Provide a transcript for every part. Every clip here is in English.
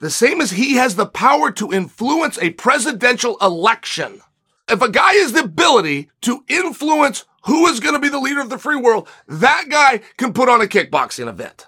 the same as he has the power to influence a presidential election. If a guy has the ability to influence who is going to be the leader of the free world, that guy can put on a kickboxing event.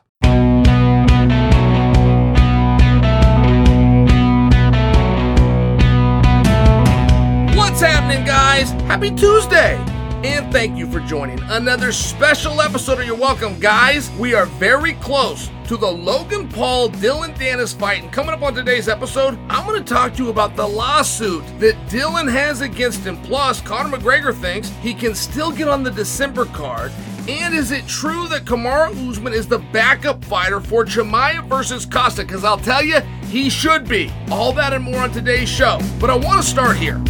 What's happening, guys? Happy Tuesday! And thank you for joining another special episode of You're Welcome, guys. We are very close to the Logan Paul Dillon Danis fight. And coming up on today's episode, I'm going to talk to you about the lawsuit that Dillon has against him. Plus, Conor McGregor thinks he can still get on the December card. And is it true that Kamaru Usman is the backup fighter for Chimaev versus Costa? Because I'll tell you, he should be. All that and more on today's show. But I want to start here.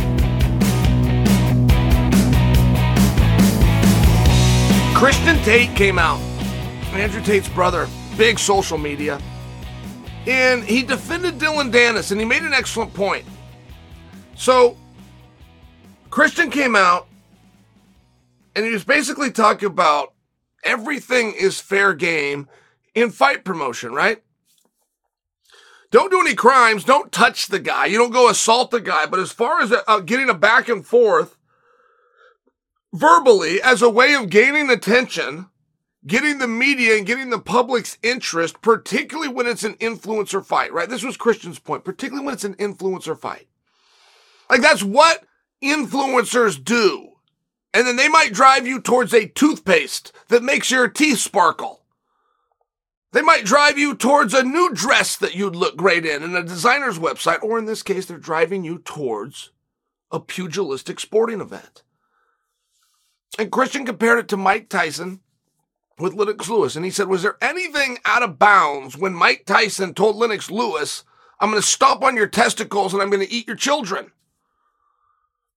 Tristan Tate came out, Andrew Tate's brother, big social media, and he defended Dillon Danis, and he made an excellent point. So, Tristan came out, and he was basically talking about everything is fair game in fight promotion, right? Don't do any crimes. Don't touch the guy. You don't go assault the guy. But as far as uh, getting a back and forth, verbally as a way of gaining attention, getting the media and getting the public's interest, particularly when it's an influencer fight, right? This was Tristan's point, particularly when it's an influencer fight. Like that's what influencers do. And then they might drive you towards a toothpaste that makes your teeth sparkle. They might drive you towards a new dress that you'd look great in in a designer's website, or in this case, they're driving you towards a pugilistic sporting event. And Tristan compared it to Mike Tyson with Lennox Lewis. And he said, Was there anything out of bounds when Mike Tyson told Lennox Lewis, I'm going to stomp on your testicles and I'm going to eat your children?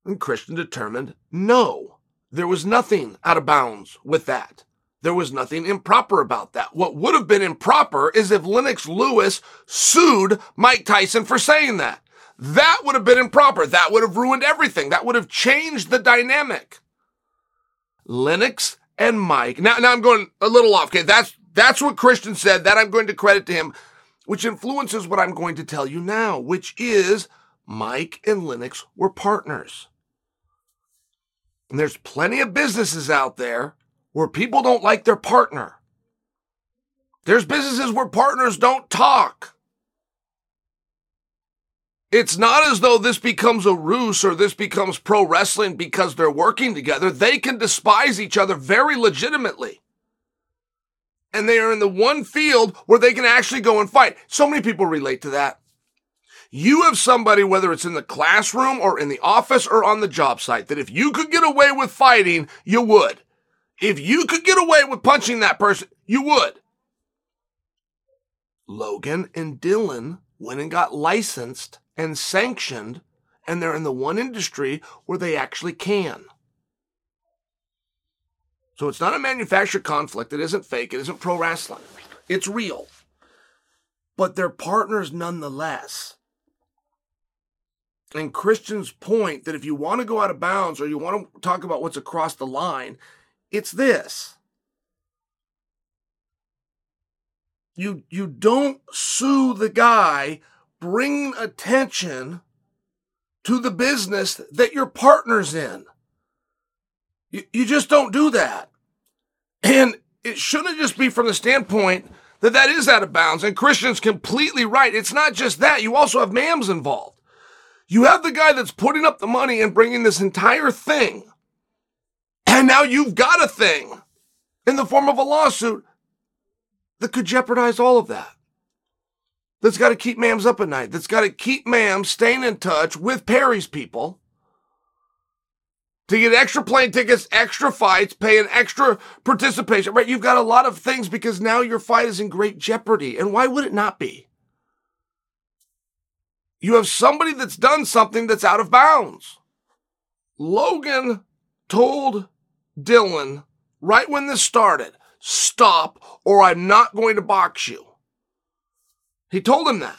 And Tristan determined, no, there was nothing out of bounds with that. There was nothing improper about that. What would have been improper is if Lennox Lewis sued Mike Tyson for saying that. That would have been improper. That would have ruined everything. That would have changed the dynamic. Lennox and Mike. Now, now I'm going a little off. Okay, that's that's what Tristan said. That I'm going to credit to him, which influences what I'm going to tell you now, which is Mike and Lennox were partners. And there's plenty of businesses out there where people don't like their partner. There's businesses where partners don't talk. It's not as though this becomes a ruse or this becomes pro wrestling because they're working together. They can despise each other very legitimately. And they are in the one field where they can actually go and fight. So many people relate to that. You have somebody, whether it's in the classroom or in the office or on the job site, that if you could get away with fighting, you would. If you could get away with punching that person, you would. Logan and Dillon went and got licensed and sanctioned, and they're in the one industry where they actually can. So it's not a manufactured conflict. It isn't fake. It isn't pro wrestling. It's real. But they're partners nonetheless. And Tristan's point that if you want to go out of bounds or you want to talk about what's across the line, it's this. You, you don't sue the guy bring attention to the business that your partner's in. You, you just don't do that. And it shouldn't just be from the standpoint that that is out of bounds. And Tristan's completely right. It's not just that. You also have MAMS involved. You have the guy that's putting up the money and bringing this entire thing. And now you've got a thing in the form of a lawsuit that could jeopardize all of that that's got to keep Mams up at night, that's got to keep Mams staying in touch with Perry's people to get extra plane tickets, extra fights, pay an extra participation, right? You've got a lot of things because now your fight is in great jeopardy. And why would it not be? You have somebody that's done something that's out of bounds. Logan told Dillon right when this started, stop or I'm not going to box you. He told him that.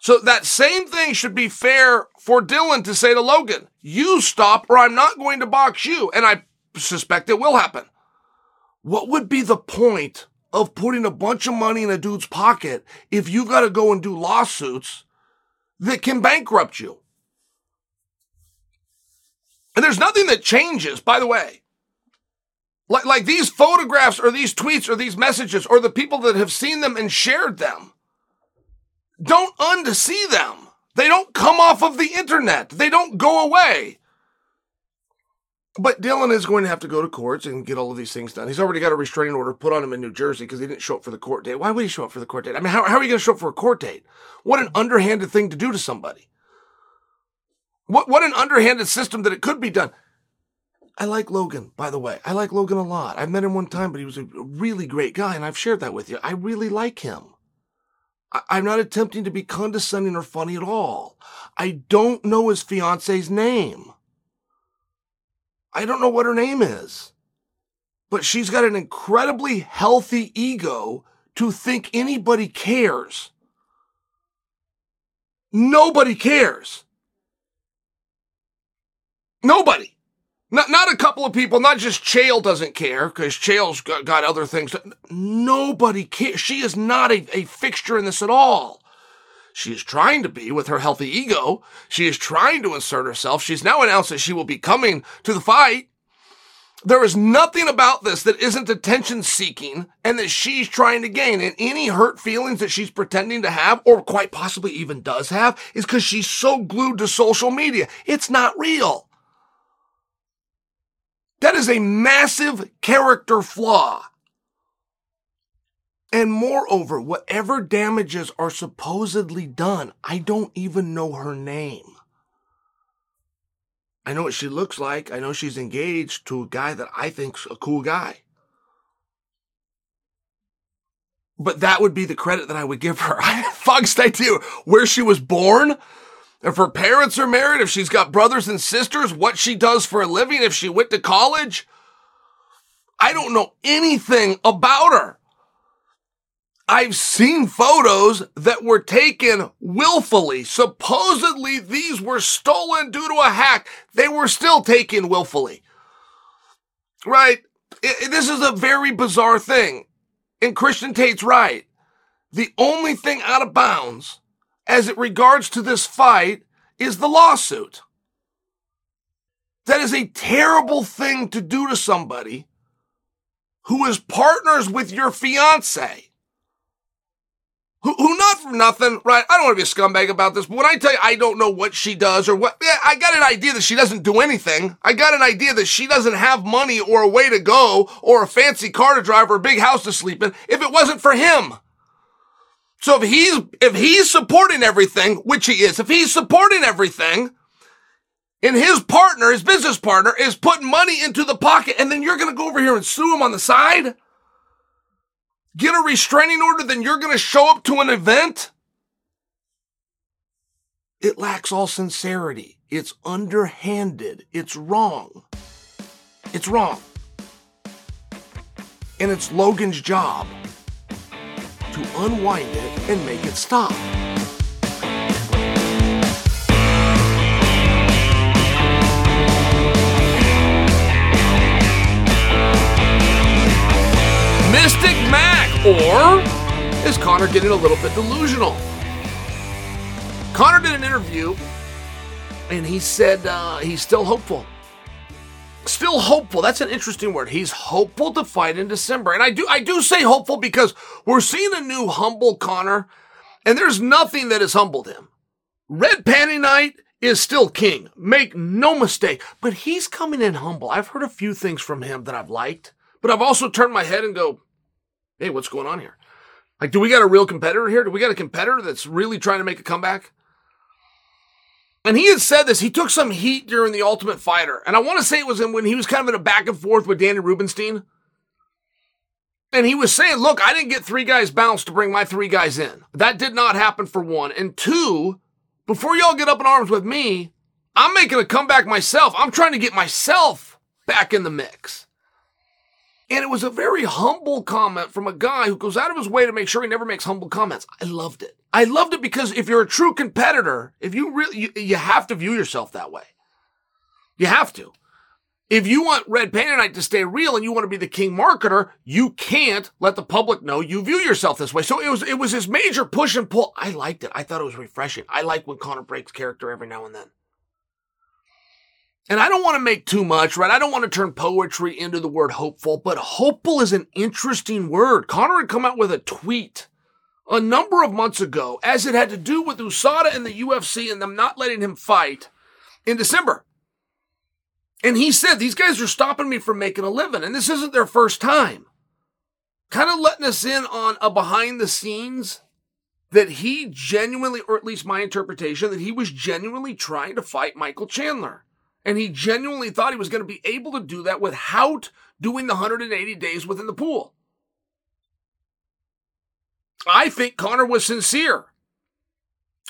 So that same thing should be fair for Dillon to say to Logan, you stop or I'm not going to box you. And I suspect it will happen. What would be the point of putting a bunch of money in a dude's pocket if you got to go and do lawsuits that can bankrupt you. And there's nothing that changes, by the way. Like, like these photographs or these tweets or these messages or the people that have seen them and shared them don't unsee them. They don't come off of the internet. They don't go away. But Dillon is going to have to go to courts and get all of these things done. He's already got a restraining order put on him in New Jersey because he didn't show up for the court date. Why would he show up for the court date? I mean, how, how are you going to show up for a court date? What an underhanded thing to do to somebody. What, what an underhanded system that it could be done. I like Logan, by the way. I like Logan a lot. I've met him one time, but he was a really great guy, and I've shared that with you. I really like him. I, I'm not attempting to be condescending or funny at all. I don't know his fiance's name. I don't know what her name is. But she's got an incredibly healthy ego to think anybody cares. Nobody cares. Nobody. Not, not a couple of people, not just Chael doesn't care because Chael's got, got, other things. Nobody cares. She is not a, a fixture in this at all. She is trying to be with her healthy ego. She is trying to insert herself. She's now announced that she will be coming to the fight. There is nothing about this that isn't attention seeking and that she's trying to gain. And any hurt feelings that she's pretending to have, or quite possibly even does have, is because she's so glued to social media. It's not real. That is a massive character flaw. And moreover, whatever damages are supposedly done, I don't even know her name. I know what she looks like. I know she's engaged to a guy that I think's a cool guy. But that would be the credit that I would give her. I fuck's idea where she was born, if her parents are married, if she's got brothers and sisters, what she does for a living, if she went to college. I don't know anything about her. I've seen photos that were taken willfully. Supposedly these were stolen due to a hack. They were still taken willfully. Right? It, this is a very bizarre thing. And Tristan Tate's right. The only thing out of bounds as it regards to this fight is the lawsuit. That is a terrible thing to do to somebody who is partners with your fiance who, who not for nothing, right? I don't want to be a scumbag about this, but when I tell you I don't know what she does or what, yeah, I got an idea that she doesn't do anything. I got an idea that she doesn't have money or a way to go or a fancy car to drive or a big house to sleep in if it wasn't for him. So if he's, if he's supporting everything, which he is, if he's supporting everything, and his partner, his business partner, is putting money into the pocket, and then you're going to go over here and sue him on the side? get a restraining order, then you're going to show up to an event? It lacks all sincerity. It's underhanded. It's wrong. It's wrong. And it's Logan's job to unwind it and make it stop. Mystic Mac, or is Conor getting a little bit delusional? Conor did an interview and he said uh, he's still hopeful. Still hopeful. That's an interesting word. He's hopeful to fight in December. And I do I do say hopeful because we're seeing a new humble Conor, and there's nothing that has humbled him. Red Panty Night is still king. Make no mistake. But he's coming in humble. I've heard a few things from him that I've liked, but I've also turned my head and go, hey, what's going on here? Like, do we got a real competitor here? Do we got a competitor that's really trying to make a comeback? And he had said this. He took some heat during the Ultimate Fighter. And I want to say it was when he was kind of in a back and forth with Danny Rubenstein. And he was saying, look, I didn't get three guys bounced to bring my three guys in. That did not happen for one. And two, before y'all get up in arms with me, I'm making a comeback myself. I'm trying to get myself back in the mix. And it was a very humble comment from a guy who goes out of his way to make sure he never makes humble comments. I loved it. I loved it because if you're a true competitor, if you really, you, you have to view yourself that way. You have to. If you want Red Panty Night to stay real and you want to be the king marketer, you can't let the public know you view yourself this way. So it was it was this major push and pull. I liked it. I thought it was refreshing. I like when Conor breaks character every now and then. And I don't want to make too much, right? I don't want to turn poetry into the word hopeful, but hopeful is an interesting word. Conor had come out with a tweet a number of months ago as it had to do with USADA and the UFC and them not letting him fight in December. And he said, These guys are stopping me from making a living, and this isn't their first time. Kind of letting us in on a behind the scenes that he genuinely, or at least my interpretation, that he was genuinely trying to fight Michael Chandler. And he genuinely thought he was going to be able to do that without doing the 180 days within the pool. I think Conor was sincere.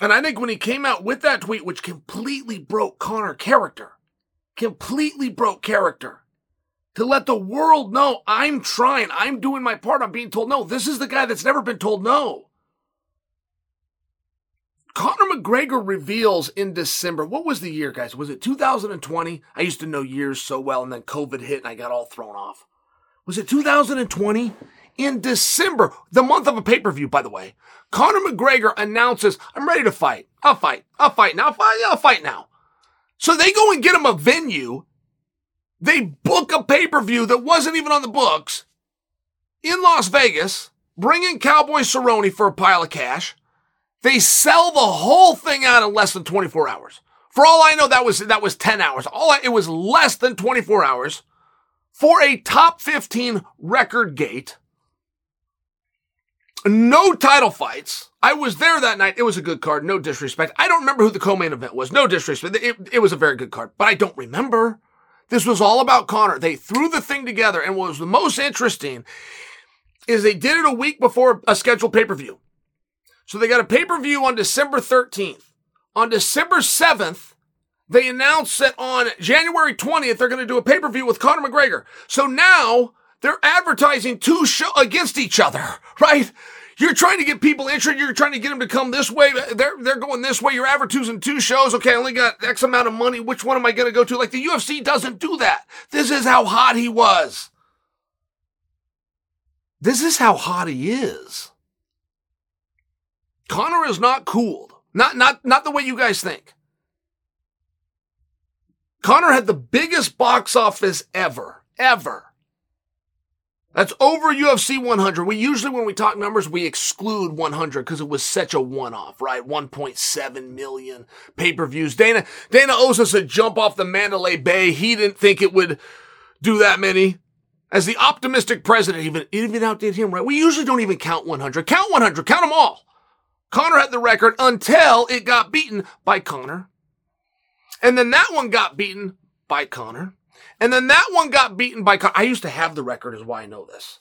And I think when he came out with that tweet, which completely broke Conor character, completely broke character, to let the world know I'm trying, I'm doing my part, I'm being told no. This is the guy that's never been told no. Conor McGregor reveals in December. What was the year, guys? Was it 2020? I used to know years so well, and then COVID hit and I got all thrown off. Was it 2020? In December, the month of a pay per view, by the way, Conor McGregor announces, I'm ready to fight. I'll fight. I'll fight now. I'll fight, I'll fight now. So they go and get him a venue. They book a pay per view that wasn't even on the books in Las Vegas, bring in Cowboy Cerrone for a pile of cash. They sell the whole thing out in less than 24 hours. For all I know, that was, that was 10 hours. All I, it was less than 24 hours for a top 15 record gate. No title fights. I was there that night. It was a good card. No disrespect. I don't remember who the co-main event was. No disrespect. It, it was a very good card, but I don't remember. This was all about Conor. They threw the thing together, and what was the most interesting is they did it a week before a scheduled pay-per-view. So they got a pay-per-view on December 13th. On December 7th, they announced that on January 20th, they're going to do a pay-per-view with Conor McGregor. So now they're advertising two shows against each other, right? You're trying to get people interested. You're trying to get them to come this way. They're, they're going this way. You're advertising two shows. Okay, I only got X amount of money. Which one am I going to go to? Like the UFC doesn't do that. This is how hot he was. This is how hot he is. Conor is not cooled. Not, not, not the way you guys think. Conor had the biggest box office ever, ever. That's over UFC 100. We usually, when we talk numbers, we exclude 100 because it was such a one-off, right? 1.7 million pay-per-views. Dana, Dana owes us a jump off the Mandalay Bay. He didn't think it would do that many. As the optimistic president, even, even outdid him, right? We usually don't even count 100. Count 100. Count them all. Conor had the record until it got beaten by Conor. And then that one got beaten by Conor. And then that one got beaten by. I used to have the record, is why I know this.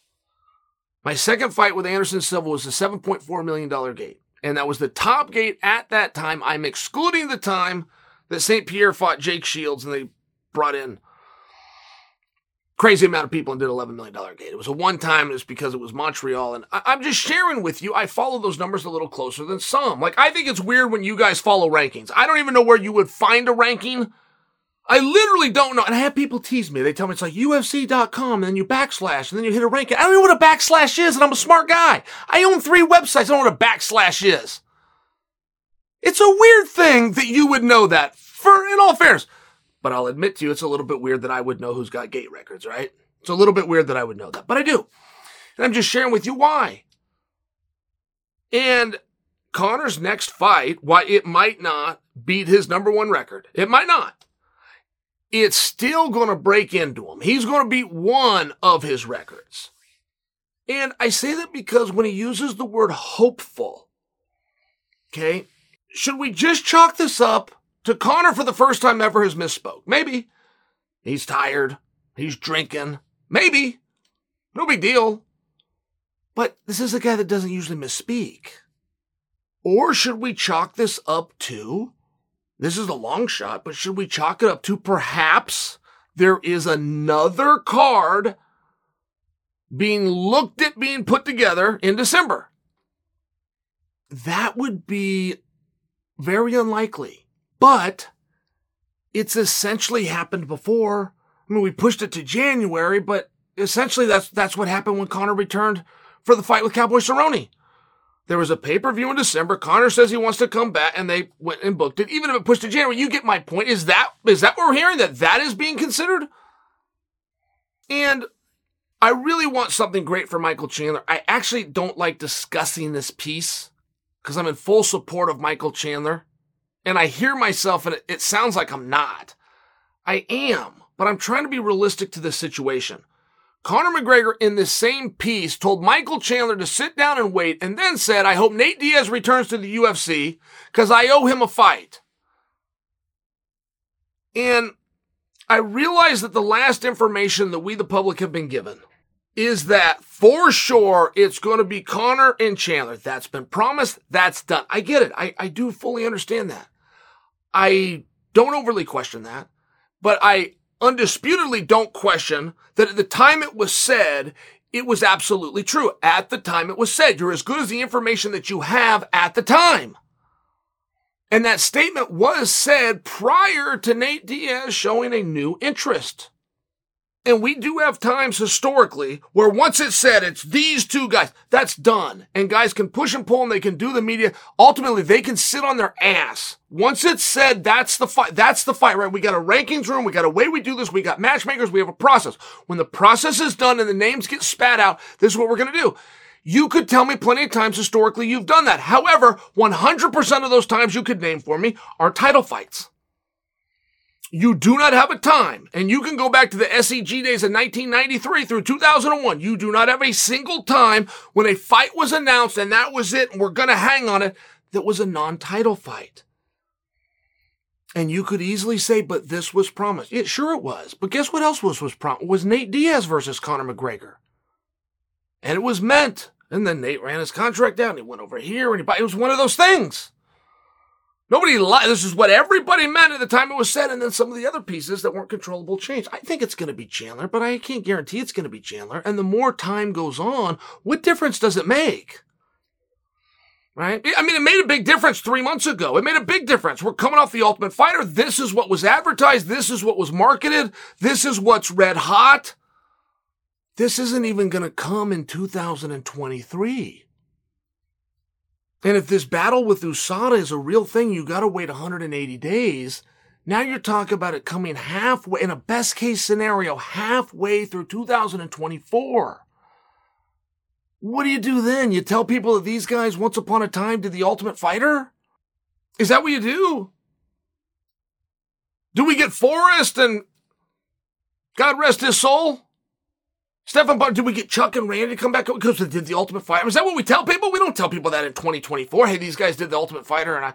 My second fight with Anderson Silva was a $7.4 million gate. And that was the top gate at that time. I'm excluding the time that St. Pierre fought Jake Shields and they brought in crazy amount of people and did $11 million gate. It was a one time, it's because it was Montreal. And I- am just sharing with you, I follow those numbers a little closer than some. Like, I think it's weird when you guys follow rankings. I don't even know where you would find a ranking I literally don't know. And I have people tease me. They tell me it's like UFC.com and then you backslash and then you hit a ranking. I don't know what a backslash is and I'm a smart guy. I own three websites. I don't know what a backslash is. It's a weird thing that you would know that for, in all fairness. But I'll admit to you, it's a little bit weird that I would know who's got gate records, right? It's a little bit weird that I would know that, but I do. And I'm just sharing with you why. And Conor's next fight, why it might not beat his number one record. It might not it's still going to break into him. He's going to beat one of his records. And I say that because when he uses the word hopeful, okay, should we just chalk this up to Conor for the first time ever has misspoke? Maybe. He's tired. He's drinking. Maybe. No big deal. But this is a guy that doesn't usually misspeak. Or should we chalk this up to this is a long shot, but should we chalk it up to perhaps there is another card being looked at being put together in December? That would be very unlikely, but it's essentially happened before. I mean, we pushed it to January, but essentially that's that's what happened when Conor returned for the fight with Cowboy Cerrone. There was a pay per view in December. Conor says he wants to come back, and they went and booked it. Even if it pushed to January, you get my point. Is that is that what we're hearing? That that is being considered? And I really want something great for Michael Chandler. I actually don't like discussing this piece because I'm in full support of Michael Chandler, and I hear myself, and it, it sounds like I'm not. I am, but I'm trying to be realistic to this situation. Conor McGregor in this same piece told Michael Chandler to sit down and wait and then said, I hope Nate Diaz returns to the UFC because I owe him a fight. And I realize that the last information that we, the public, have been given is that for sure it's going to be Conor and Chandler. That's been promised. That's done. I get it. I, I do fully understand that. I don't overly question that, but I undisputedly don't question that at the time it was said, it was absolutely true. At the time it was said, you're as good as the information that you have at the time. And that statement was said prior to Nate Diaz showing a new interest. And we do have times historically where once it's said it's these two guys, that's done. And guys can push and pull and they can do the media. Ultimately, they can sit on their ass. Once it's said that's the fight, that's the fight, right? We got a rankings room. We got a way we do this. We got matchmakers. We have a process. When the process is done and the names get spat out, this is what we're going to do. You could tell me plenty of times historically you've done that. However, 100% of those times you could name for me are title fights you do not have a time, and you can go back to the SEG days of 1993 through 2001. You do not have a single time when a fight was announced and that was it, and we're going to hang on it, that was a non title fight. And you could easily say, but this was promised. Yeah, sure it was. But guess what else was, was promised? Was Nate Diaz versus Conor McGregor. And it was meant. And then Nate ran his contract down. He went over here and he, it was one of those things. Nobody lied. This is what everybody meant at the time it was said, and then some of the other pieces that weren't controllable changed. I think it's going to be Chandler, but I can't guarantee it's going to be Chandler. And the more time goes on, what difference does it make? Right? I mean, it made a big difference three months ago. It made a big difference. We're coming off the Ultimate Fighter. This is what was advertised. This is what was marketed. This is what's red hot. This isn't even going to come in 2023. And if this battle with USADA is a real thing, you got to wait 180 days. Now you're talking about it coming halfway, in a best case scenario, halfway through 2024. What do you do then? You tell people that these guys once upon a time did the Ultimate Fighter? Is that what you do? Do we get Forrest and God rest his soul? Stephan Bonnar, did we get Chuck and Randy to come back because they did the Ultimate Fighter? Is that what we tell people? We don't tell people that in 2024. Hey, these guys did the Ultimate Fighter, and I,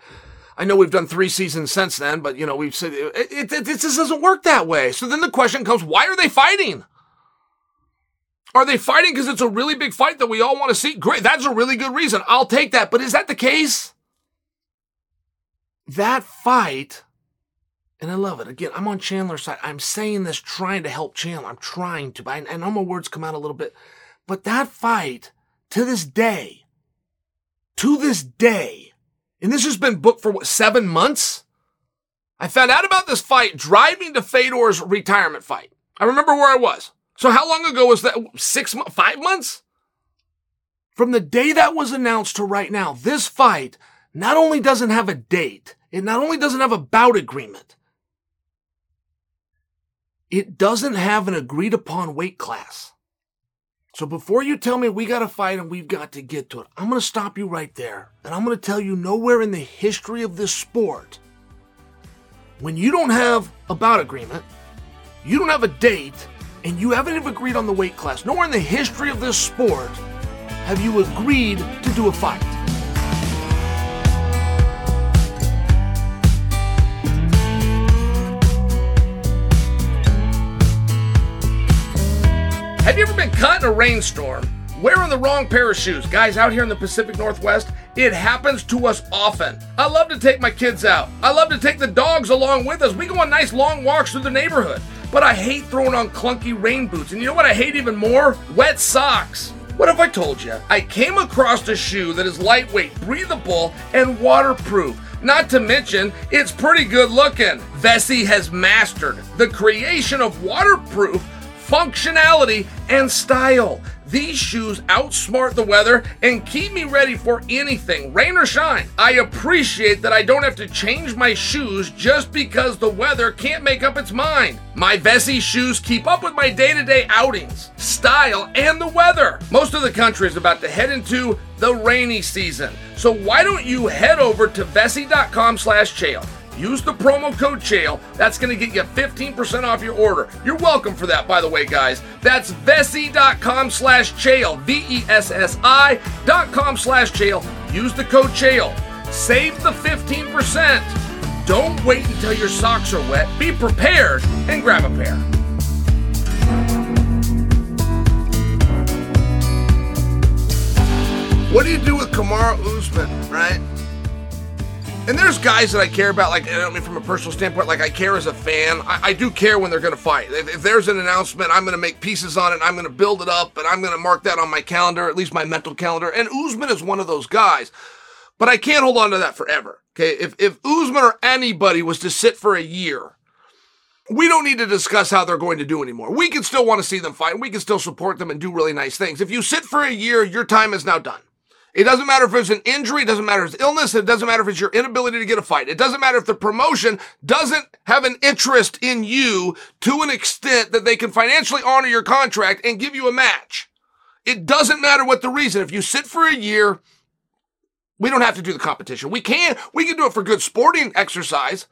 I know we've done three seasons since then, but you know we've said it, it, it, it just doesn't work that way. So then the question comes: Why are they fighting? Are they fighting because it's a really big fight that we all want to see? Great, that's a really good reason. I'll take that. But is that the case? That fight and I love it. Again, I'm on Chandler's side. I'm saying this trying to help Chandler. I'm trying to. I, I know my words come out a little bit. But that fight, to this day, to this day, and this has been booked for what, seven months? I found out about this fight driving to Fedor's retirement fight. I remember where I was. So how long ago was that? Six, five months? From the day that was announced to right now, this fight not only doesn't have a date, it not only doesn't have a bout agreement, it doesn't have an agreed upon weight class. So before you tell me we got to fight and we've got to get to it, I'm going to stop you right there. And I'm going to tell you nowhere in the history of this sport, when you don't have a bout agreement, you don't have a date, and you haven't even agreed on the weight class, nowhere in the history of this sport have you agreed to do a fight. Have you ever been caught in a rainstorm wearing the wrong pair of shoes? Guys, out here in the Pacific Northwest, it happens to us often. I love to take my kids out. I love to take the dogs along with us. We go on nice long walks through the neighborhood. But I hate throwing on clunky rain boots. And you know what I hate even more? Wet socks. What if I told you I came across a shoe that is lightweight, breathable, and waterproof? Not to mention, it's pretty good looking. Vessi has mastered the creation of waterproof functionality and style. These shoes outsmart the weather and keep me ready for anything, rain or shine. I appreciate that I don't have to change my shoes just because the weather can't make up its mind. My Vessi shoes keep up with my day to day outings, style, and the weather. Most of the country is about to head into the rainy season. So why don't you head over to Vessi.com slash Chael Use the promo code Chael. That's going to get you 15% off your order. You're welcome for that, by the way, guys. That's Vessi.com slash Chael. V-E-S-S-I dot com slash Chael. Use the code Chael. Save the 15%. Don't wait until your socks are wet. Be prepared and grab a pair. What do you do with Kamaru Usman, right? And there's guys that I care about, like, I don't mean from a personal standpoint, like, I care as a fan. I, I do care when they're going to fight. If, if, there's an announcement, I'm going to make pieces on it, I'm going to build it up, and I'm going to mark that on my calendar, at least my mental calendar. And Usman is one of those guys. But I can't hold on to that forever. Okay. If, if Usman or anybody was to sit for a year, we don't need to discuss how they're going to do anymore. We can still want to see them fight. We can still support them and do really nice things. If you sit for a year, your time is now done. It doesn't matter if it's an injury, it doesn't matter if it's illness, it doesn't matter if it's your inability to get a fight. It doesn't matter if the promotion doesn't have an interest in you to an extent that they can financially honor your contract and give you a match. It doesn't matter what the reason. If you sit for a year, we don't have to do the competition. We can, we can do it for good sporting exercise,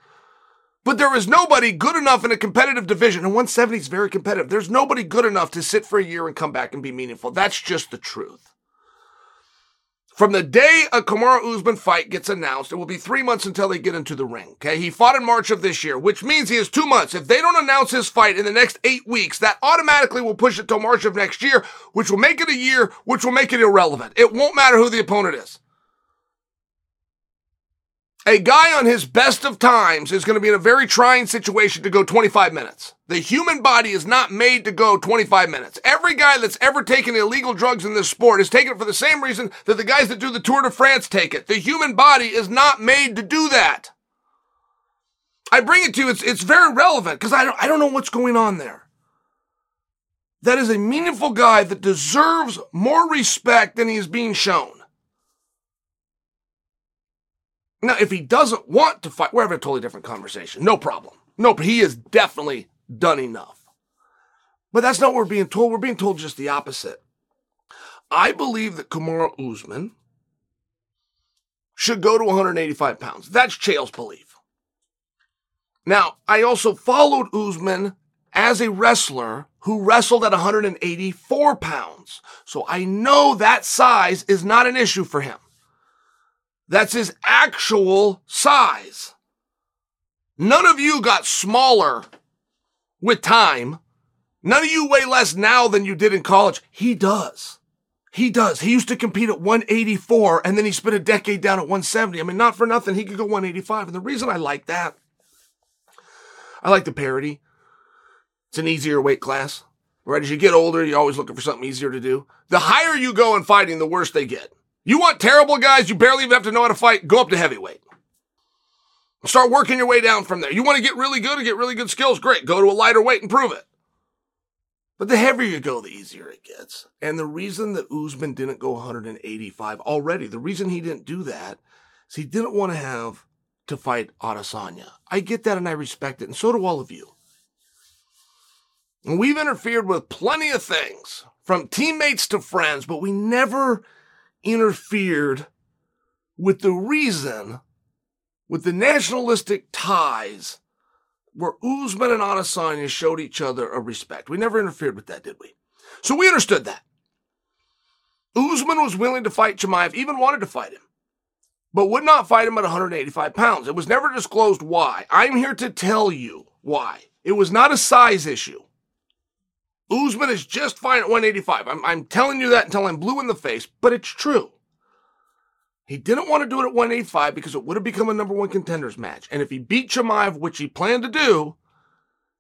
but there is nobody good enough in a competitive division. And 170 is very competitive. There's nobody good enough to sit for a year and come back and be meaningful. That's just the truth. From the day a Kamaru Usman fight gets announced, it will be three months until they get into the ring. Okay. He fought in March of this year, which means he has two months. If they don't announce his fight in the next eight weeks, that automatically will push it till March of next year, which will make it a year, which will make it irrelevant. It won't matter who the opponent is a guy on his best of times is going to be in a very trying situation to go 25 minutes. The human body is not made to go 25 minutes. Every guy that's ever taken illegal drugs in this sport is taking it for the same reason that the guys that do the Tour de France take it. The human body is not made to do that. I bring it to you, it's, it's very relevant because I don't, I don't know what's going on there. That is a meaningful guy that deserves more respect than he is being shown. Now, if he doesn't want to fight, we're having a totally different conversation. No problem. No, but he has definitely done enough. But that's not what we're being told. We're being told just the opposite. I believe that Kamaru Usman should go to 185 pounds. That's Chael's belief. Now, I also followed Usman as a wrestler who wrestled at 184 pounds. So I know that size is not an issue for him. That's his actual size. None of you got smaller with time. None of you weigh less now than you did in college. He does. He does. He used to compete at 184 and then he spent a decade down at 170. I mean, not for nothing. He could go 185. And the reason I like that, I like the parity. It's an easier weight class. Right? As you get older, you're always looking for something easier to do. The higher you go in fighting, the worse they get. You want terrible guys, you barely even have to know how to fight, go up to heavyweight. Start working your way down from there. You want to get really good and get really good skills? Great. Go to a lighter weight and prove it. But the heavier you go, the easier it gets. And the reason that Usman didn't go 185 already, the reason he didn't do that is he didn't want to have to fight Adesanya. I get that and I respect it, and so do all of you. And we've interfered with plenty of things, from teammates to friends, but we never interfered with the reason, with the nationalistic ties where Usman and Adesanya showed each other a respect. We never interfered with that, did we? So we understood that. Usman was willing to fight Chimaev, even wanted to fight him, but would not fight him at 185 pounds. It was never disclosed why. I'm here to tell you why. It was not a size issue. Usman is just fine at 185. I'm, I'm telling you that until I'm blue in the face, but it's true. He didn't want to do it at 185 because it would have become a number one contenders match. And if he beat Chimaev, which he planned to do,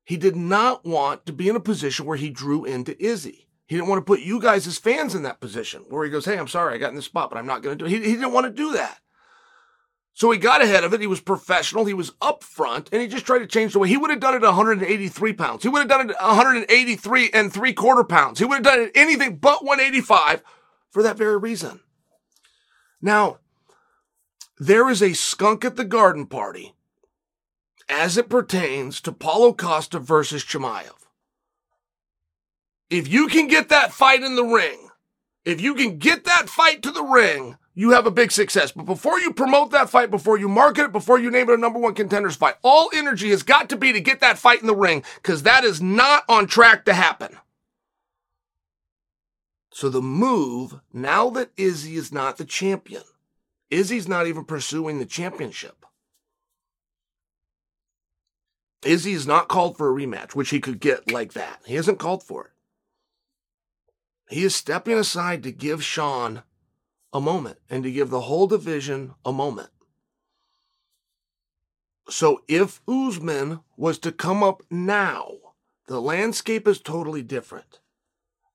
he did not want to be in a position where he drew into Izzy. He didn't want to put you guys as fans in that position where he goes, Hey, I'm sorry, I got in this spot, but I'm not going to do it. He, he didn't want to do that. So he got ahead of it. He was professional. He was up front and he just tried to change the way. He would have done it 183 pounds. He would have done it 183 and three quarter pounds. He would have done it anything but 185 for that very reason. Now, there is a skunk at the garden party as it pertains to Paulo Costa versus Chimaev. If you can get that fight in the ring, if you can get that fight to the ring, you have a big success. But before you promote that fight, before you market it, before you name it a number one contenders fight, all energy has got to be to get that fight in the ring because that is not on track to happen. So the move, now that Izzy is not the champion, Izzy's not even pursuing the championship. Izzy is not called for a rematch, which he could get like that. He hasn't called for it. He is stepping aside to give Sean a moment and to give the whole division a moment. So if Usman was to come up now, the landscape is totally different.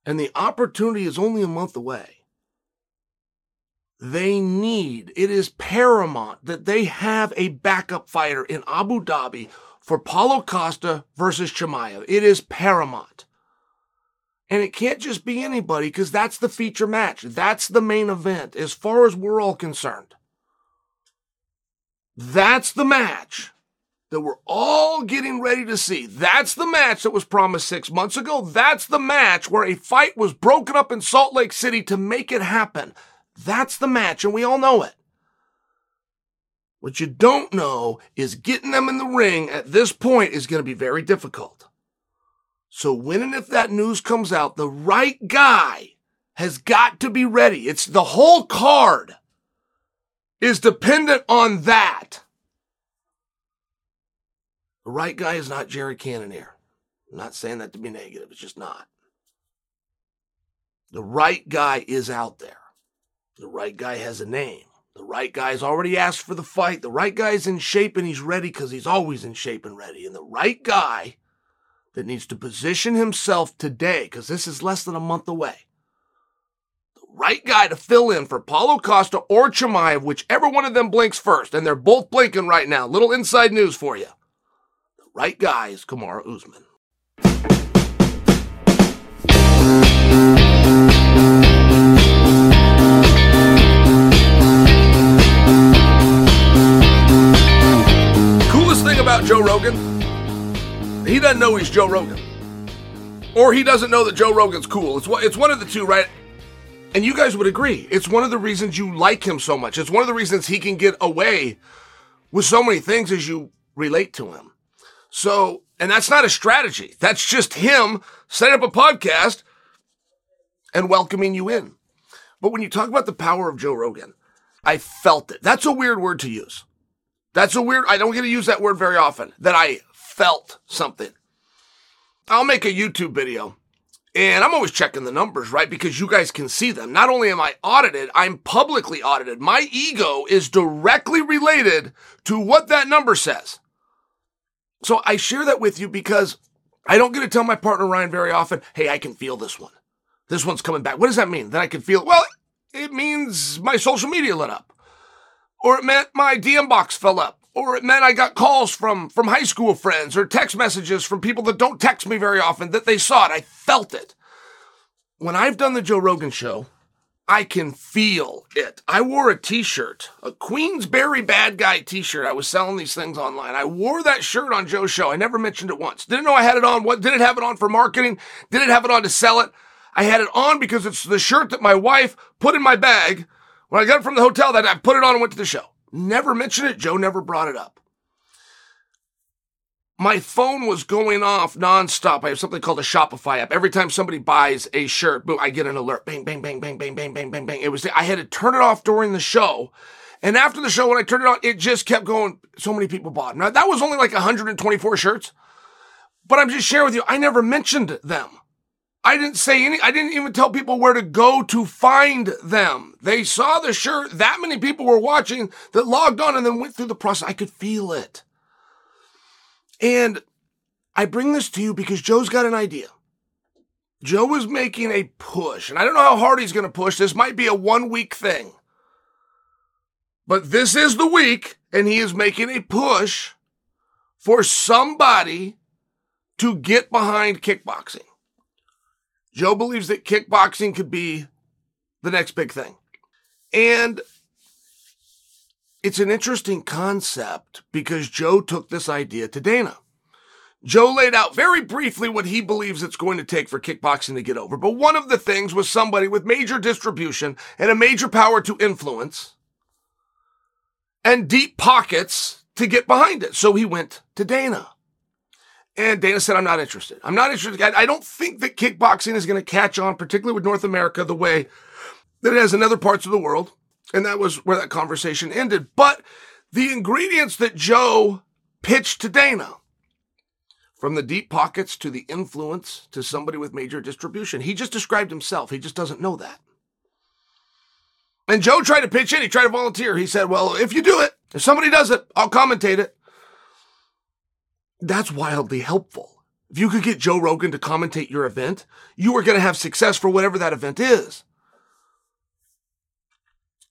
And the opportunity is only a month away. They need, it is paramount that they have a backup fighter in Abu Dhabi for Paulo Costa versus Chimaev. It is paramount. And it can't just be anybody because that's the feature match. That's the main event as far as we're all concerned. That's the match that we're all getting ready to see. That's the match that was promised six months ago. That's the match where a fight was broken up in Salt Lake City to make it happen. That's the match, and we all know it. What you don't know is getting them in the ring at this point is going to be very difficult. So when and if that news comes out, the right guy has got to be ready. It's the whole card is dependent on that. The right guy is not Jared Cannonier. I'm not saying that to be negative. It's just not. The right guy is out there. The right guy has a name. The right guy's already asked for the fight. The right guy's in shape and he's ready because he's always in shape and ready. And the right guy that needs to position himself today, because this is less than a month away. The right guy to fill in for Paulo Costa or Chimaev, whichever one of them blinks first, and they're both blinking right now. Little inside news for you. The right guy is Kamaru Usman. Coolest thing about Joe Rogan he doesn't know he's Joe Rogan. Or he doesn't know that Joe Rogan's cool. It's, it's one of the two, right? And you guys would agree. It's one of the reasons you like him so much. It's one of the reasons he can get away with so many things as you relate to him. So, and that's not a strategy. That's just him setting up a podcast and welcoming you in. But when you talk about the power of Joe Rogan, I felt it. That's a weird word to use. That's a weird, I don't get to use that word very often. That I felt something. I'll make a YouTube video and I'm always checking the numbers, right? Because you guys can see them. Not only am I audited, I'm publicly audited. My ego is directly related to what that number says. So I share that with you because I don't get to tell my partner Ryan very often, hey, I can feel this one. This one's coming back. What does that mean? That I can feel? Well, it means my social media lit up. Or it meant my DM box fell up or it meant I got calls from, from high school friends or text messages from people that don't text me very often that they saw it. I felt it. When I've done the Joe Rogan show, I can feel it. I wore a t-shirt, a Queensberry bad guy t-shirt. I was selling these things online. I wore that shirt on Joe's show. I never mentioned it once. Didn't know I had it on. What did it have it on for marketing? Did it have it on to sell it? I had it on because it's the shirt that my wife put in my bag when I got it from the hotel that I put it on and went to the show. Never mentioned it. Joe never brought it up. My phone was going off nonstop. I have something called a Shopify app. Every time somebody buys a shirt, boom, I get an alert. Bang, bang, bang, bang, bang, bang, bang, bang, bang. It was, I had to turn it off during the show. And after the show, when I turned it on, it just kept going. So many people bought. Now, that was only like 124 shirts. But I'm just sharing with you, I never mentioned them. I didn't say any, I didn't even tell people where to go to find them. They saw the shirt. That many people were watching that logged on and then went through the process. I could feel it. And I bring this to you because Joe's got an idea. Joe is making a push, and I don't know how hard he's going to push. This might be a one week thing. But this is the week, and he is making a push for somebody to get behind kickboxing. Joe believes that kickboxing could be the next big thing. And it's an interesting concept because Joe took this idea to Dana. Joe laid out very briefly what he believes it's going to take for kickboxing to get over. But one of the things was somebody with major distribution and a major power to influence and deep pockets to get behind it. So he went to Dana. And Dana said, I'm not interested. I'm not interested. I don't think that kickboxing is going to catch on, particularly with North America, the way that it has in other parts of the world. And that was where that conversation ended. But the ingredients that Joe pitched to Dana, from the deep pockets to the influence to somebody with major distribution, he just described himself. He just doesn't know that. And Joe tried to pitch in. He tried to volunteer. He said, well, if you do it, if somebody does it, I'll commentate it. That's wildly helpful. If you could get Joe Rogan to commentate your event, you are going to have success for whatever that event is.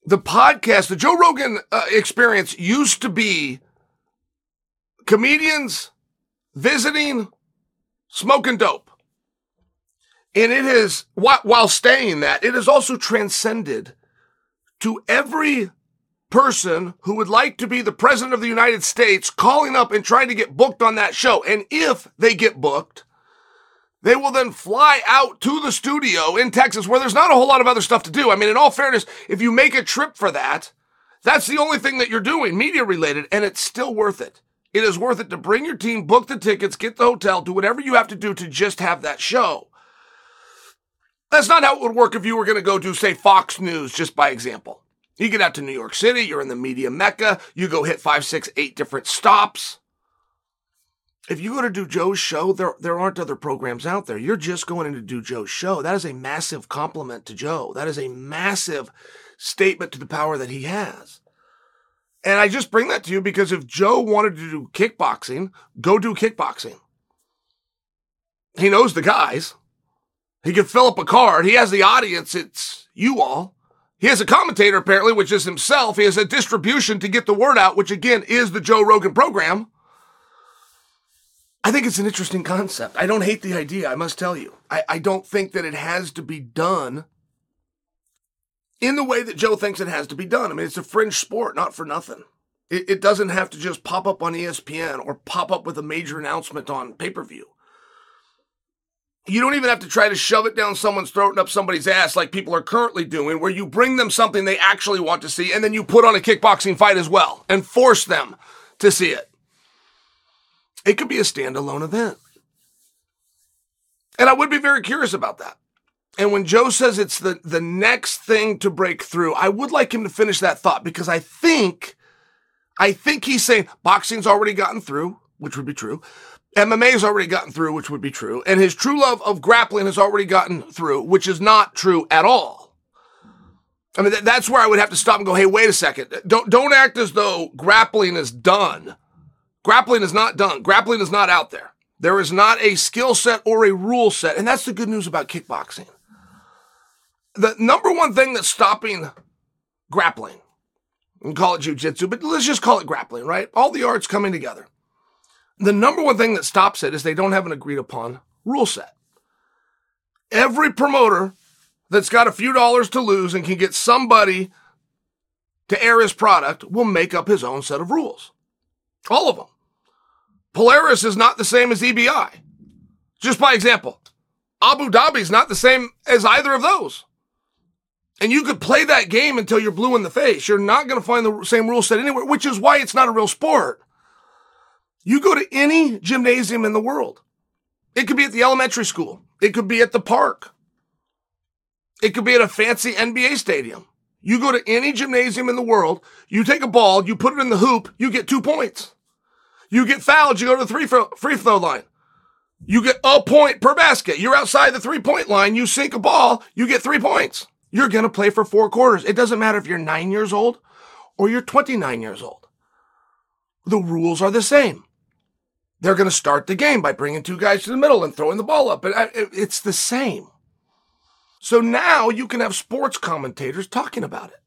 The podcast, the Joe Rogan uh, experience used to be comedians visiting, smoking dope. And it is, while staying that, it has also transcended to every person who would like to be the president of the United States calling up and trying to get booked on that show. And if they get booked, they will then fly out to the studio in Texas where there's not a whole lot of other stuff to do. I mean, in all fairness, if you make a trip for that, that's the only thing that you're doing, media related, and it's still worth it. It is worth it to bring your team, book the tickets, get the hotel, do whatever you have to do to just have that show. That's not how it would work if you were going to go do, say, Fox News, just by example. You get out to New York City, you're in the media mecca, you go hit five, six, eight different stops. If you go to do Joe's show, there, there aren't other programs out there. You're just going in to do Joe's show. That is a massive compliment to Joe. That is a massive statement to the power that he has. And I just bring that to you because if Joe wanted to do kickboxing, go do kickboxing. He knows the guys. He can fill up a card. He has the audience. It's you all. He has a commentator, apparently, which is himself. He has a distribution to get the word out, which again is the Joe Rogan program. I think it's an interesting concept. I don't hate the idea, I must tell you. I, I don't think that it has to be done in the way that Joe thinks it has to be done. I mean, it's a fringe sport, not for nothing. It, it doesn't have to just pop up on ESPN or pop up with a major announcement on pay per view. You don't even have to try to shove it down someone's throat and up somebody's ass like people are currently doing, where you bring them something they actually want to see and then you put on a kickboxing fight as well and force them to see it. It could be a standalone event. And I would be very curious about that. And when Joe says it's the, the next thing to break through, I would like him to finish that thought because I think, I think he's saying boxing's already gotten through, which would be true. MMA has already gotten through, which would be true. And his true love of grappling has already gotten through, which is not true at all. I mean, that's where I would have to stop and go, hey, wait a second. Don't, don't act as though grappling is done. Grappling is not done. Grappling is not out there. There is not a skill set or a rule set. And that's the good news about kickboxing. The number one thing that's stopping grappling, and call it jujitsu, but let's just call it grappling, right? All the arts coming together the number one thing that stops it is they don't have an agreed upon rule set. Every promoter that's got a few dollars to lose and can get somebody to air his product will make up his own set of rules. All of them. Polaris is not the same as EBI. Just by example, Abu Dhabi is not the same as either of those. And you could play that game until you're blue in the face. You're not going to find the same rule set anywhere, which is why it's not a real sport. You go to any gymnasium in the world. It could be at the elementary school. It could be at the park. It could be at a fancy NBA stadium. You go to any gymnasium in the world, you take a ball, you put it in the hoop, you get two points. You get fouled, you go to the three free throw line. You get a point per basket. You're outside the three point line, you sink a ball, you get three points. You're going to play for four quarters. It doesn't matter if you're nine years old or you're 29 years old. The rules are the same they're going to start the game by bringing two guys to the middle and throwing the ball up. And uh, it's the same. So now you can have sports commentators talking about it.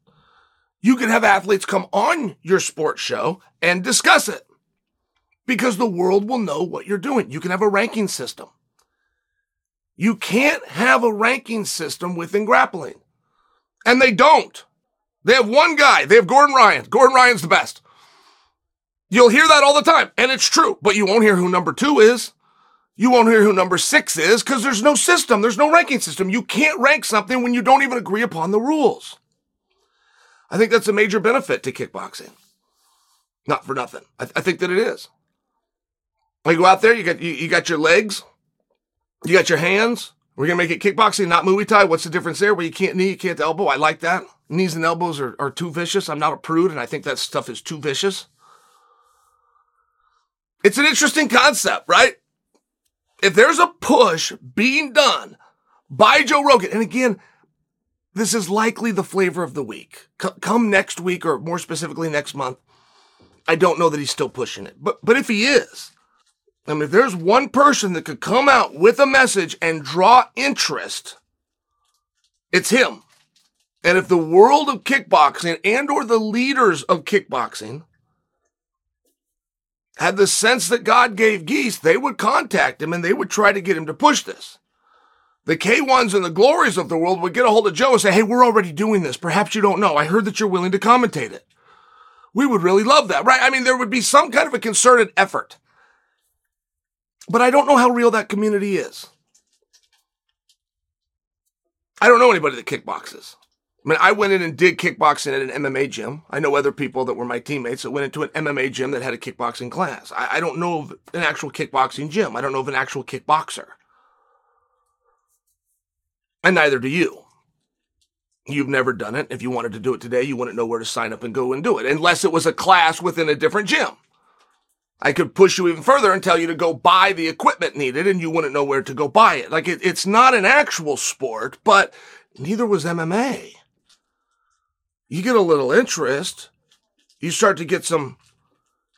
You can have athletes come on your sports show and discuss it because the world will know what you're doing. You can have a ranking system. You can't have a ranking system within grappling. And they don't. They have one guy. They have Gordon Ryan. Gordon Ryan's the best. You'll hear that all the time, and it's true, but you won't hear who number two is. You won't hear who number six is because there's no system. There's no ranking system. You can't rank something when you don't even agree upon the rules. I think that's a major benefit to kickboxing. Not for nothing. I, th- I think that it is. You go out there, you got you, you got your legs, you got your hands. We're gonna make it kickboxing, not Muay Thai. What's the difference there? Well, you can't knee, you can't elbow. I like that. Knees and elbows are, are too vicious. I'm not a prude, and I think that stuff is too vicious. It's an interesting concept, right? If there's a push being done by Joe Rogan, and again, this is likely the flavor of the week. C- come next week, or more specifically next month, I don't know that he's still pushing it. But but if he is, I mean, if there's one person that could come out with a message and draw interest, it's him. And if the world of kickboxing and or the leaders of kickboxing had the sense that God gave Geese, they would contact him and they would try to get him to push this. The K1s and the glories of the world would get a hold of Joe and say, Hey, we're already doing this. Perhaps you don't know. I heard that you're willing to commentate it. We would really love that, right? I mean, there would be some kind of a concerted effort. But I don't know how real that community is. I don't know anybody that kickboxes. I mean, I went in and did kickboxing at an MMA gym. I know other people that were my teammates that went into an MMA gym that had a kickboxing class. I, I don't know of an actual kickboxing gym. I don't know of an actual kickboxer. And neither do you. You've never done it. If you wanted to do it today, you wouldn't know where to sign up and go and do it, unless it was a class within a different gym. I could push you even further and tell you to go buy the equipment needed and you wouldn't know where to go buy it. Like it, it's not an actual sport, but neither was MMA you get a little interest. You start to get some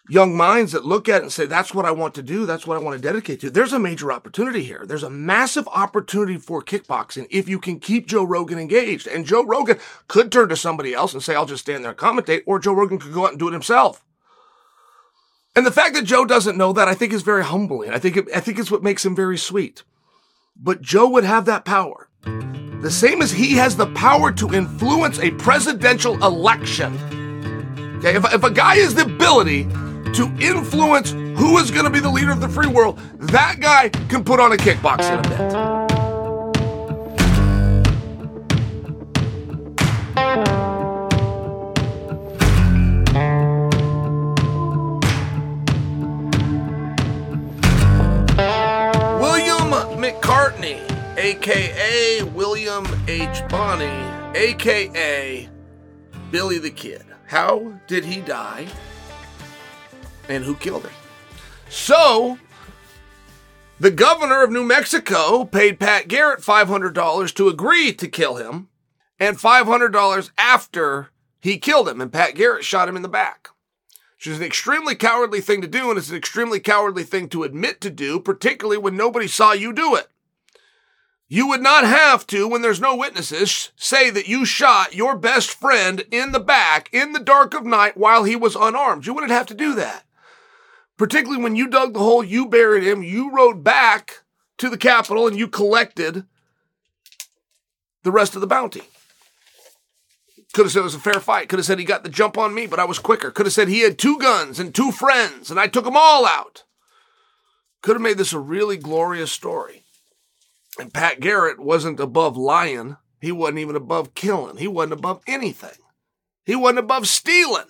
young minds that look at it and say, that's what I want to do. That's what I want to dedicate to. There's a major opportunity here. There's a massive opportunity for kickboxing if you can keep Joe Rogan engaged. And Joe Rogan could turn to somebody else and say, I'll just stand there and commentate, or Joe Rogan could go out and do it himself. And the fact that Joe doesn't know that, I think is very humbling. I think, it, I think it's what makes him very sweet. But Joe would have that power. The same as he has the power to influence a presidential election. Okay, if, if a guy has the ability to influence who is going to be the leader of the free world, that guy can put on a kickboxing event. Aka William H. Bonney, aka Billy the Kid. How did he die? And who killed him? So, the governor of New Mexico paid Pat Garrett $500 to agree to kill him, and $500 after he killed him, and Pat Garrett shot him in the back. Which is an extremely cowardly thing to do, and it's an extremely cowardly thing to admit to do, particularly when nobody saw you do it. You would not have to, when there's no witnesses, say that you shot your best friend in the back in the dark of night while he was unarmed. You wouldn't have to do that. Particularly when you dug the hole, you buried him, you rode back to the Capitol and you collected the rest of the bounty. Could have said it was a fair fight. Could have said he got the jump on me, but I was quicker. Could have said he had two guns and two friends and I took them all out. Could have made this a really glorious story. And Pat Garrett wasn't above lying. He wasn't even above killing. He wasn't above anything. He wasn't above stealing.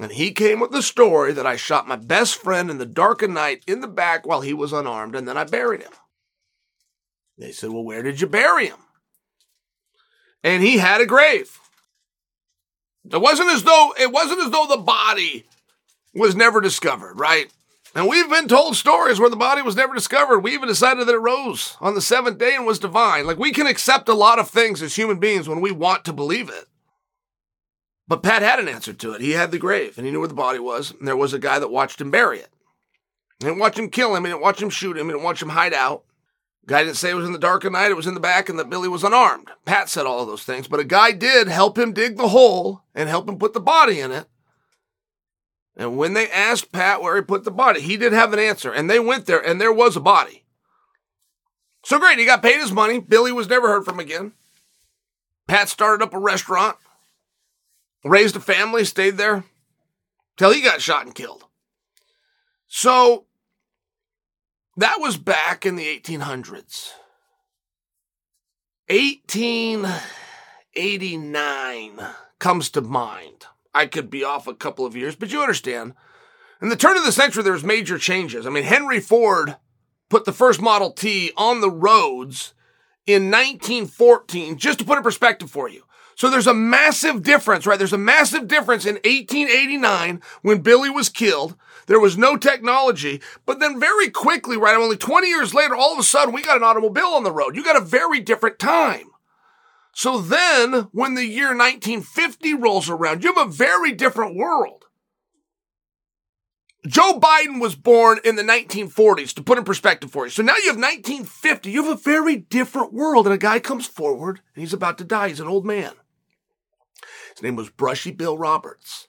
And he came with the story that I shot my best friend in the dark of night in the back while he was unarmed, and then I buried him. They said, Well, where did you bury him? And he had a grave. It wasn't as though it wasn't as though the body was never discovered, right? And we've been told stories where the body was never discovered. We even decided that it rose on the seventh day and was divine. Like we can accept a lot of things as human beings when we want to believe it. But Pat had an answer to it. He had the grave and he knew where the body was. And there was a guy that watched him bury it. He didn't watch him kill him. He didn't watch him shoot him. He didn't watch him hide out. Guy didn't say it was in the dark of night, it was in the back, and that Billy was unarmed. Pat said all of those things, but a guy did help him dig the hole and help him put the body in it. And when they asked Pat where he put the body, he did have an answer. And they went there, and there was a body. So great, he got paid his money. Billy was never heard from again. Pat started up a restaurant, raised a family, stayed there till he got shot and killed. So that was back in the 1800s. 1889 comes to mind. I could be off a couple of years, but you understand. In the turn of the century, there was major changes. I mean, Henry Ford put the first Model T on the roads in 1914, just to put in perspective for you. So there's a massive difference, right? There's a massive difference in 1889 when Billy was killed. There was no technology, but then very quickly, right? Only 20 years later, all of a sudden we got an automobile on the road. You got a very different time. So then when the year 1950 rolls around, you have a very different world. Joe Biden was born in the 1940s, to put in perspective for you. So now you have 1950. You have a very different world, and a guy comes forward, and he's about to die. He's an old man. His name was Brushy Bill Roberts.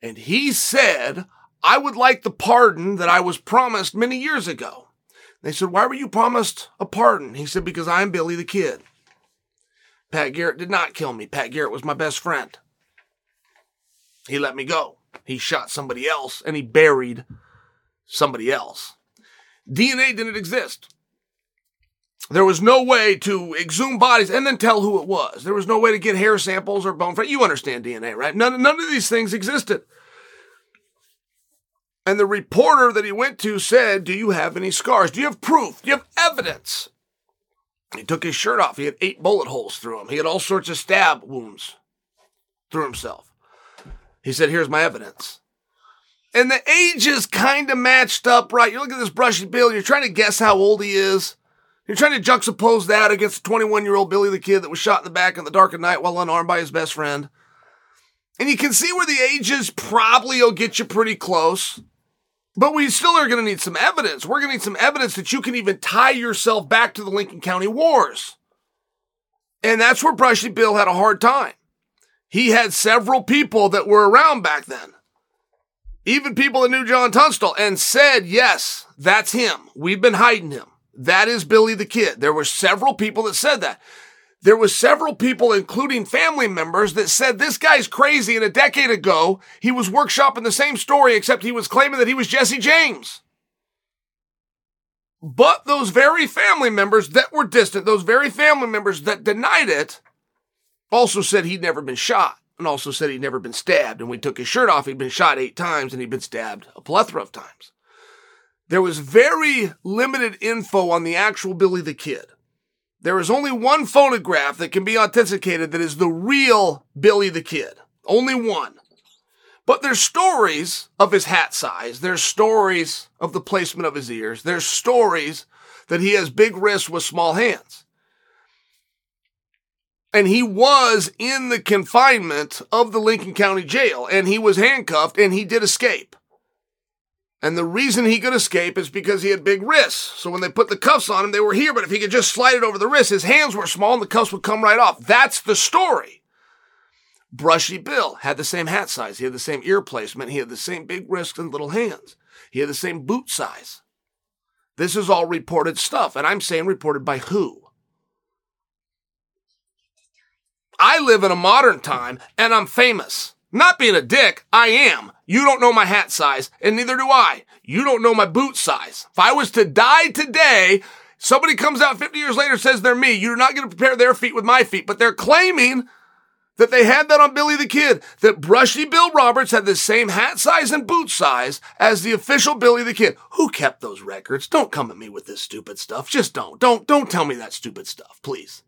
And he said, I would like the pardon that I was promised many years ago. They said, Why were you promised a pardon? He said, Because I'm Billy the Kid. Pat Garrett did not kill me. Pat Garrett was my best friend. He let me go. He shot somebody else and he buried somebody else. DNA didn't exist. There was no way to exhume bodies and then tell who it was. There was no way to get hair samples or bone. Fragments. You understand DNA, right? None, none of these things existed. And the reporter that he went to said, Do you have any scars? Do you have proof? Do you have evidence? He took his shirt off. He had eight bullet holes through him. He had all sorts of stab wounds through himself. He said, Here's my evidence. And the ages kind of matched up, right? You look at this brushy Bill, you're trying to guess how old he is. You're trying to juxtapose that against 21 year old Billy the Kid that was shot in the back in the dark of night while unarmed by his best friend. And you can see where the ages probably will get you pretty close. But we still are going to need some evidence. We're going to need some evidence that you can even tie yourself back to the Lincoln County Wars. And that's where Brushy Bill had a hard time. He had several people that were around back then, even people that knew John Tunstall, and said, yes, that's him. We've been hiding him. That is Billy the Kid. There were several people that said that. There was several people, including family members, that said this guy's crazy. And a decade ago, he was workshopping the same story, except he was claiming that he was Jesse James. But those very family members that were distant, those very family members that denied it, also said he'd never been shot and also said he'd never been stabbed. And he took his shirt off, he'd been shot eight times and he'd been stabbed a plethora of times. There was very limited info on the actual Billy the Kid. There is only one photograph that can be authenticated that is the real Billy the Kid. Only one. But there's stories of his hat size. There's stories of the placement of his ears. There's stories that he has big wrists with small hands. And he was in the confinement of the Lincoln County Jail and he was handcuffed and he did escape. And the reason he could escape is because he had big wrists. So when they put the cuffs on him, they were here, but if he could just slide it over the wrist, his hands were small and the cuffs would come right off. That's the story. Brushy Bill had the same hat size. He had the same ear placement. He had the same big wrists and little hands. He had the same boot size. This is all reported stuff. And I'm saying reported by who? I live in a modern time and I'm famous. Not being a dick, I am. You don't know my hat size, and neither do I. You don't know my boot size. If I was to die today, somebody comes out 50 years later says they're me. You're not going to compare their feet with my feet, but they're claiming that they had that on Billy the Kid, that Brushy Bill Roberts had the same hat size and boot size as the official Billy the Kid. Who kept those records? Don't come at me with this stupid stuff. Just don't. Don't, don't tell me that stupid stuff, please.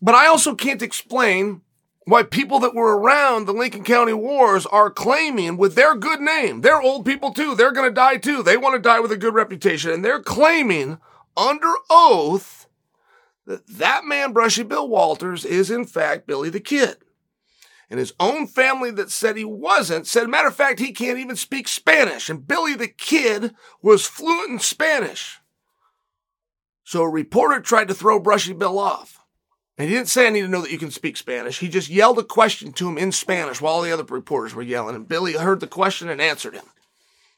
But I also can't explain why people that were around the Lincoln County Wars are claiming with their good name, they're old people too, they're going to die too, they want to die with a good reputation, and they're claiming under oath that that man, Brushy Bill Walters, is in fact Billy the Kid. And his own family that said he wasn't said, matter of fact, he can't even speak Spanish. And Billy the Kid was fluent in Spanish. So a reporter tried to throw Brushy Bill off. And he didn't say, I need to know that you can speak Spanish. He just yelled a question to him in Spanish while all the other reporters were yelling. And Billy heard the question and answered him.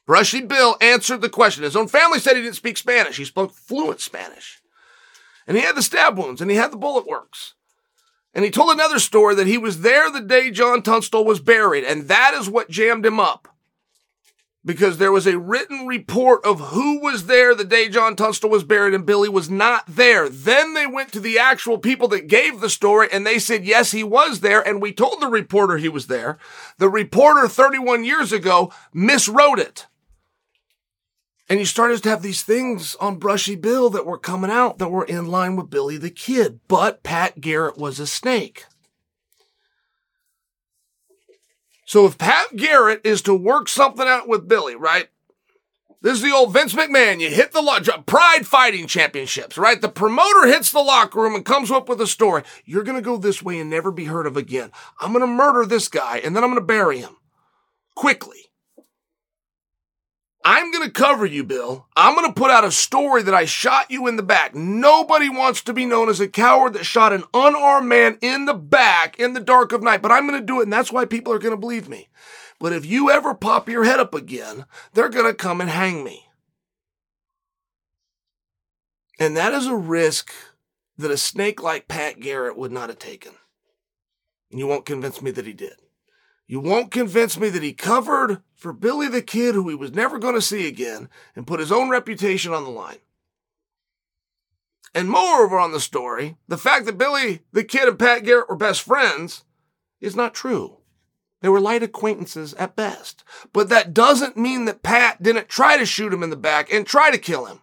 Brushy Bill answered the question. His own family said he didn't speak Spanish. He spoke fluent Spanish. And he had the stab wounds and he had the bullet works. And he told another story that he was there the day John Tunstall was buried. And that is what jammed him up because there was a written report of who was there the day John Tunstall was buried and Billy was not there. Then they went to the actual people that gave the story and they said, yes, he was there. And we told the reporter he was there. The reporter 31 years ago miswrote it. And you started to have these things on Brushy Bill that were coming out that were in line with Billy the Kid. But Pat Garrett was a snake. So if Pat Garrett is to work something out with Billy, right? This is the old Vince McMahon. You hit the lo- Pride Fighting Championships, right? The promoter hits the locker room and comes up with a story. You're going to go this way and never be heard of again. I'm going to murder this guy and then I'm going to bury him quickly. I'm going to cover you, Bill. I'm going to put out a story that I shot you in the back. Nobody wants to be known as a coward that shot an unarmed man in the back in the dark of night, but I'm going to do it, and that's why people are going to believe me. But if you ever pop your head up again, they're going to come and hang me. And that is a risk that a snake like Pat Garrett would not have taken. And you won't convince me that he did. You won't convince me that he covered for Billy the Kid, who he was never going to see again, and put his own reputation on the line. And moreover on the story, the fact that Billy the Kid and Pat Garrett were best friends is not true. They were light acquaintances at best. But that doesn't mean that Pat didn't try to shoot him in the back and try to kill him.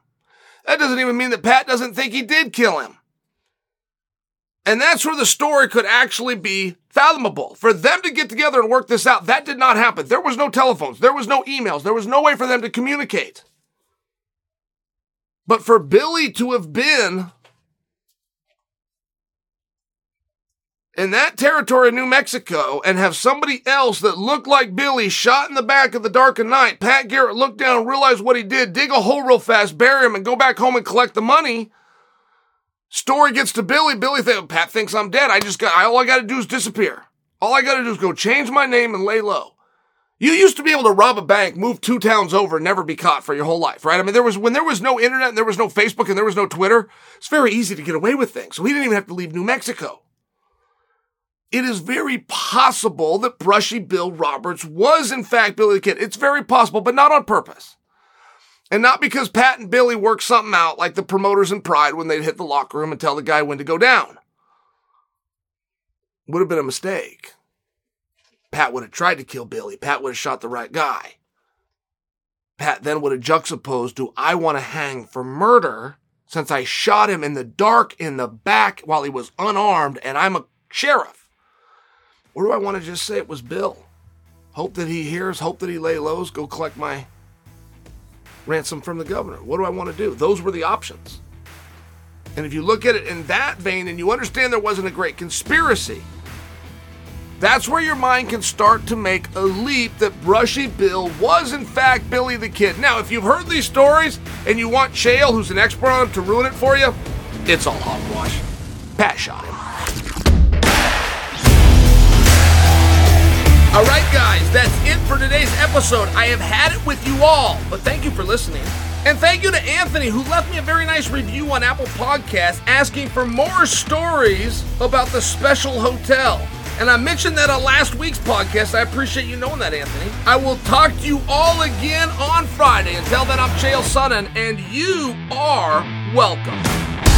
That doesn't even mean that Pat doesn't think he did kill him. And that's where the story could actually be fathomable. For them to get together and work this out, that did not happen. There was no telephones, there was no emails, there was no way for them to communicate. But for Billy to have been in that territory of New Mexico and have somebody else that looked like Billy shot in the back of the dark of night, Pat Garrett looked down, realized what he did, dig a hole real fast, bury him, and go back home and collect the money Story gets to Billy. Billy Pat thinks I'm dead. I just got, all I got to do is disappear. All I got to do is go change my name and lay low. You used to be able to rob a bank, move two towns over, and never be caught for your whole life, right? I mean, there was, when there was no internet and there was no Facebook and there was no Twitter, it's very easy to get away with things. So he didn't even have to leave New Mexico. It is very possible that Brushy Bill Roberts was in fact Billy the Kid. It's very possible, but not on purpose. And not because Pat and Billy worked something out like the promoters in Pride when they'd hit the locker room and tell the guy when to go down. Would have been a mistake. Pat would have tried to kill Billy. Pat would have shot the right guy. Pat then would have juxtaposed do I want to hang for murder since I shot him in the dark in the back while he was unarmed and I'm a sheriff. Or do I want to just say it was Bill? Hope that he hears, hope that he lay lows, go collect my ransom from the governor. What do I want to do? Those were the options. And if you look at it in that vein and you understand there wasn't a great conspiracy, that's where your mind can start to make a leap that Brushy Bill was in fact Billy the Kid. Now, if you've heard these stories and you want Chael, who's an expert on them, to ruin it for you, it's all hogwash. Pat shot him. All right, guys, that's it for today's episode. I have had it with you all, but thank you for listening. And thank you to Anthony, who left me a very nice review on Apple Podcasts asking for more stories about the special hotel. And I mentioned that on last week's podcast. I appreciate you knowing that, Anthony. I will talk to you all again on Friday. Until then, I'm Chael Sonnen, and you are welcome.